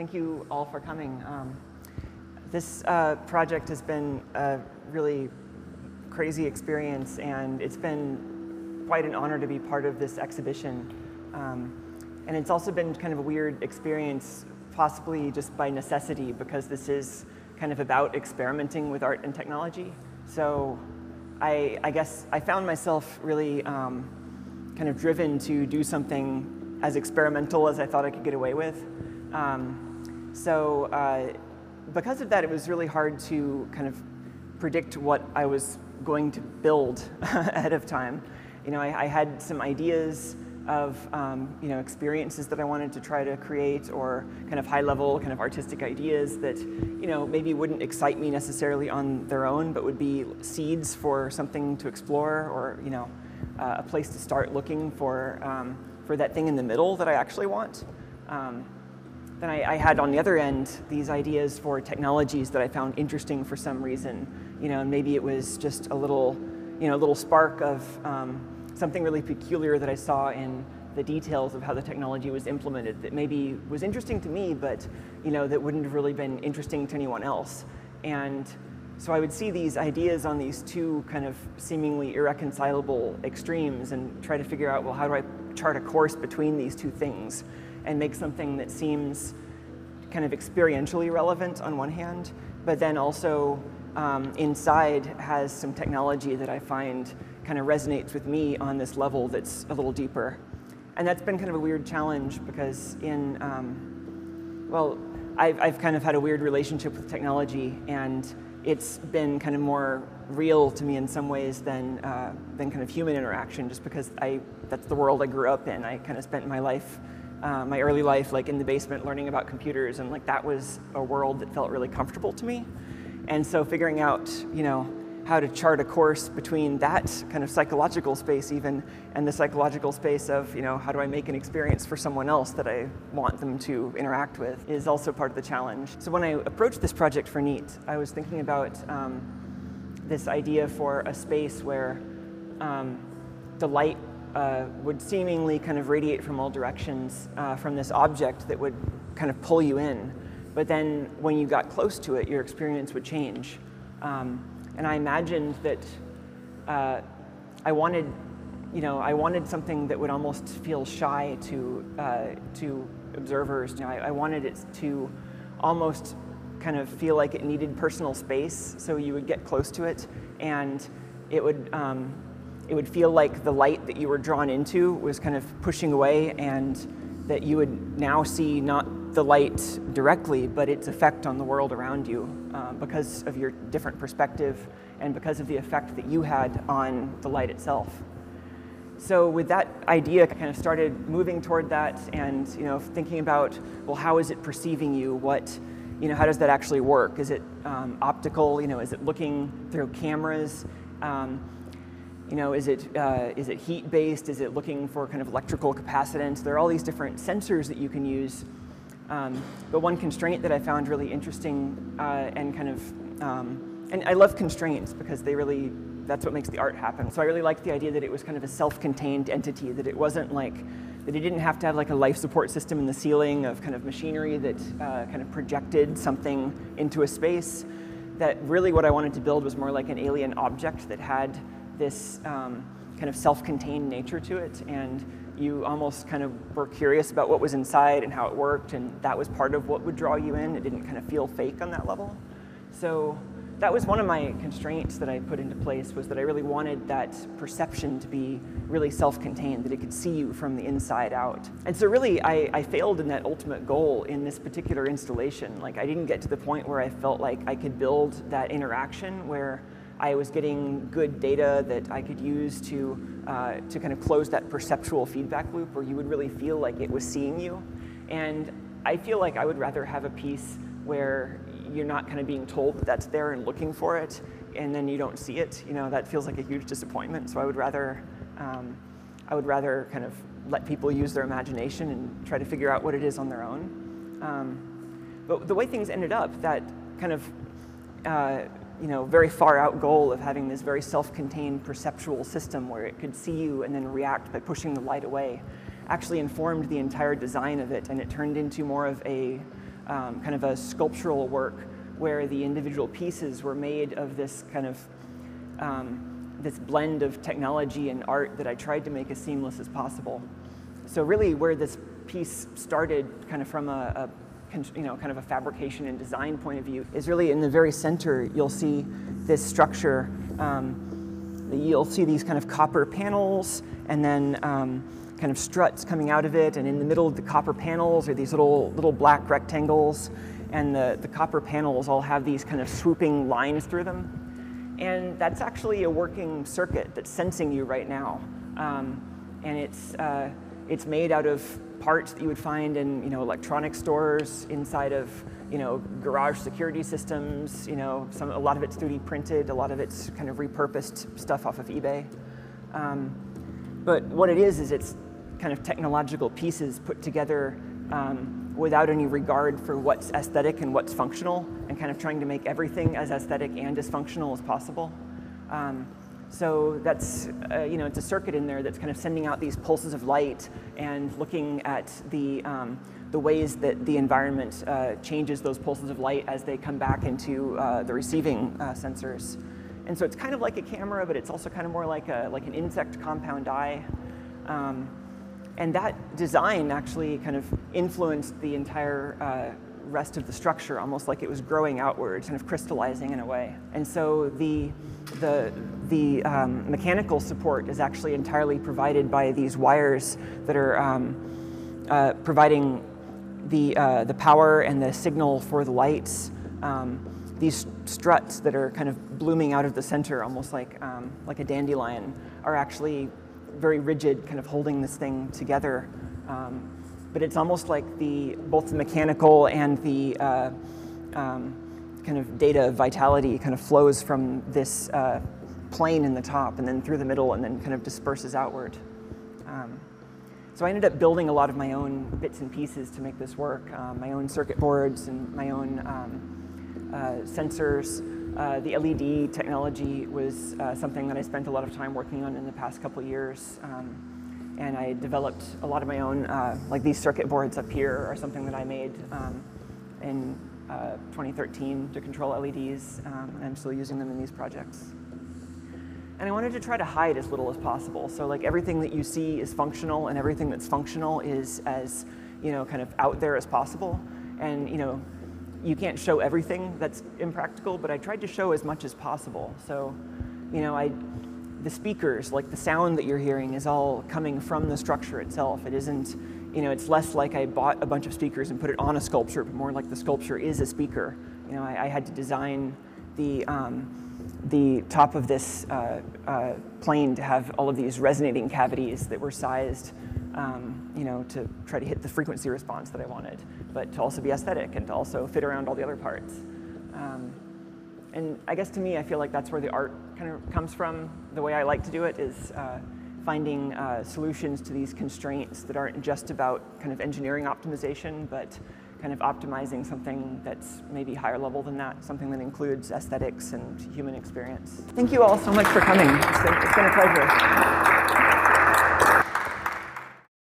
Thank you all for coming. Um, this uh, project has been a really crazy experience, and it's been quite an honor to be part of this exhibition. Um, and it's also been kind of a weird experience, possibly just by necessity, because this is kind of about experimenting with art and technology. So I, I guess I found myself really um, kind of driven to do something as experimental as I thought I could get away with. Um, so uh, because of that, it was really hard to kind of predict what I was going to build ahead of time. You know, I, I had some ideas of um, you know experiences that I wanted to try to create, or kind of high-level, kind of artistic ideas that you know maybe wouldn't excite me necessarily on their own, but would be seeds for something to explore, or you know uh, a place to start looking for um, for that thing in the middle that I actually want. Um, then I, I, had on the other end these ideas for technologies that I found interesting for some reason, you know, and maybe it was just a little, you know, a little spark of um, something really peculiar that I saw in the details of how the technology was implemented that maybe was interesting to me, but you know, that wouldn't have really been interesting to anyone else. And so I would see these ideas on these two kind of seemingly irreconcilable extremes and try to figure out, well, how do I chart a course between these two things? And make something that seems kind of experientially relevant on one hand, but then also um, inside has some technology that I find kind of resonates with me on this level that's a little deeper. And that's been kind of a weird challenge because in, um, well, I've, I've kind of had a weird relationship with technology and it's been kind of more real to me in some ways than, uh, than kind of human interaction just because I, that's the world I grew up in. I kind of spent my life uh, my early life like in the basement learning about computers and like that was a world that felt really comfortable to me. And so figuring out you know how to chart a course between that kind of psychological space even and the psychological space of you know how do i make an experience for someone else that i want them to interact with is also part of the challenge. So when i approached this project for neat i was thinking about um, this idea for a space where um, the light uh, would seemingly kind of radiate from all directions uh, from this object that would kind of pull you in. But then when you got close to it, your experience would change. Um, and I imagined that uh, I wanted, you know, I wanted something that would almost feel shy to, uh, to observers. You know, I, I wanted it to almost kind of feel like it needed personal space, so you would get close to it, and it would um, it would feel like the light that you were drawn into was kind of pushing away and that you would now see not the light directly, but its effect on the world around you uh, because of your different perspective and because of the effect that you had on the light itself. So with that idea, I kind of started moving toward that and you know thinking about well, how is it perceiving you? What you know, how does that actually work? Is it um, optical? You know, is it looking through cameras? Um, you know, is it, uh, is it heat based? Is it looking for kind of electrical capacitance? There are all these different sensors that you can use. Um, but one constraint that I found really interesting uh, and kind of, um, and I love constraints because they really, that's what makes the art happen. So I really liked the idea that it was kind of a self-contained entity, that it wasn't like, that it didn't have to have like a life support system in the ceiling of kind of machinery that uh, kind of projected something into a space. That really what I wanted to build was more like an alien object that had this um, kind of self-contained nature to it and you almost kind of were curious about what was inside and how it worked and that was part of what would draw you in. It didn't kind of feel fake on that level. So that was one of my constraints that I put into place was that I really wanted that perception to be really self-contained, that it could see you from the inside out. And so really I, I failed in that ultimate goal in this particular installation. Like I didn't get to the point where I felt like I could build that interaction where I was getting good data that I could use to, uh, to kind of close that perceptual feedback loop where you would really feel like it was seeing you. And I feel like I would rather have a piece where you're not kind of being told that that's there and looking for it, and then you don't see it. You know, that feels like a huge disappointment. So I would rather, um, I would rather kind of let people use their imagination and try to figure out what it is on their own. Um, but the way things ended up, that kind of uh, you know, very far out goal of having this very self-contained perceptual system where it could see you and then react by pushing the light away actually informed the entire design of it and it turned into more of a, um, kind of a sculptural work where the individual pieces were made of this kind of um, this blend of technology and art that I tried to make as seamless as possible. So really where this piece started kind of from a, a you know, kind of a fabrication and design point of view is really in the very center, you'll see this structure. Um, you'll see these kind of copper panels and then um, kind of struts coming out of it. And in the middle of the copper panels are these little, little black rectangles. And the, the copper panels all have these kind of swooping lines through them. And that's actually a working circuit that's sensing you right now. Um, and it's, uh, it's made out of parts that you would find in you know, electronic stores, inside of you know, garage security systems. You know, some, a lot of it's 3D printed, a lot of it's kind of repurposed stuff off of eBay. Um, but what it is, is it's kind of technological pieces put together um, without any regard for what's aesthetic and what's functional, and kind of trying to make everything as aesthetic and as functional as possible. Um, so that's, uh, you know, it's a circuit in there that's kind of sending out these pulses of light and looking at the, um, the ways that the environment uh, changes those pulses of light as they come back into uh, the receiving uh, sensors. And so it's kind of like a camera, but it's also kind of more like, a, like an insect compound eye. Um, and that design actually kind of influenced the entire uh, rest of the structure, almost like it was growing outwards, kind of crystallizing in a way. And so the, the, the um, mechanical support is actually entirely provided by these wires that are um, uh, providing the, uh, the power and the signal for the lights. Um, these struts that are kind of blooming out of the center, almost like, um, like a dandelion, are actually very rigid, kind of holding this thing together. Um, but it's almost like the both the mechanical and the uh, um, kind of data vitality kind of flows from this uh, plane in the top and then through the middle and then kind of disperses outward. Um, so I ended up building a lot of my own bits and pieces to make this work, um, my own circuit boards and my own um, uh, sensors. Uh, the LED technology was uh, something that I spent a lot of time working on in the past couple years. Um, and I developed a lot of my own, uh, like these circuit boards up here are something that I made um, in uh, 2013 to control LEDs, um, and I'm still using them in these projects. And I wanted to try to hide as little as possible. So like everything that you see is functional and everything that's functional is as, you know, kind of out there as possible. And, you know, you can't show everything that's impractical, but I tried to show as much as possible. So, you know, I the speakers, like the sound that you're hearing, is all coming from the structure itself. It isn't, you know, it's less like I bought a bunch of speakers and put it on a sculpture, but more like the sculpture is a speaker. You know, I, I had to design the, um, the top of this uh, uh, plane to have all of these resonating cavities that were sized, um, you know, to try to hit the frequency response that I wanted, but to also be aesthetic and to also fit around all the other parts. Um, and I guess to me, I feel like that's where the art kind of comes from. The way I like to do it is uh, finding uh, solutions to these constraints that aren't just about kind of engineering optimization, but kind of optimizing something that's maybe higher level than that, something that includes aesthetics and human experience. Thank you all so much for coming. it's been, it's been a pleasure.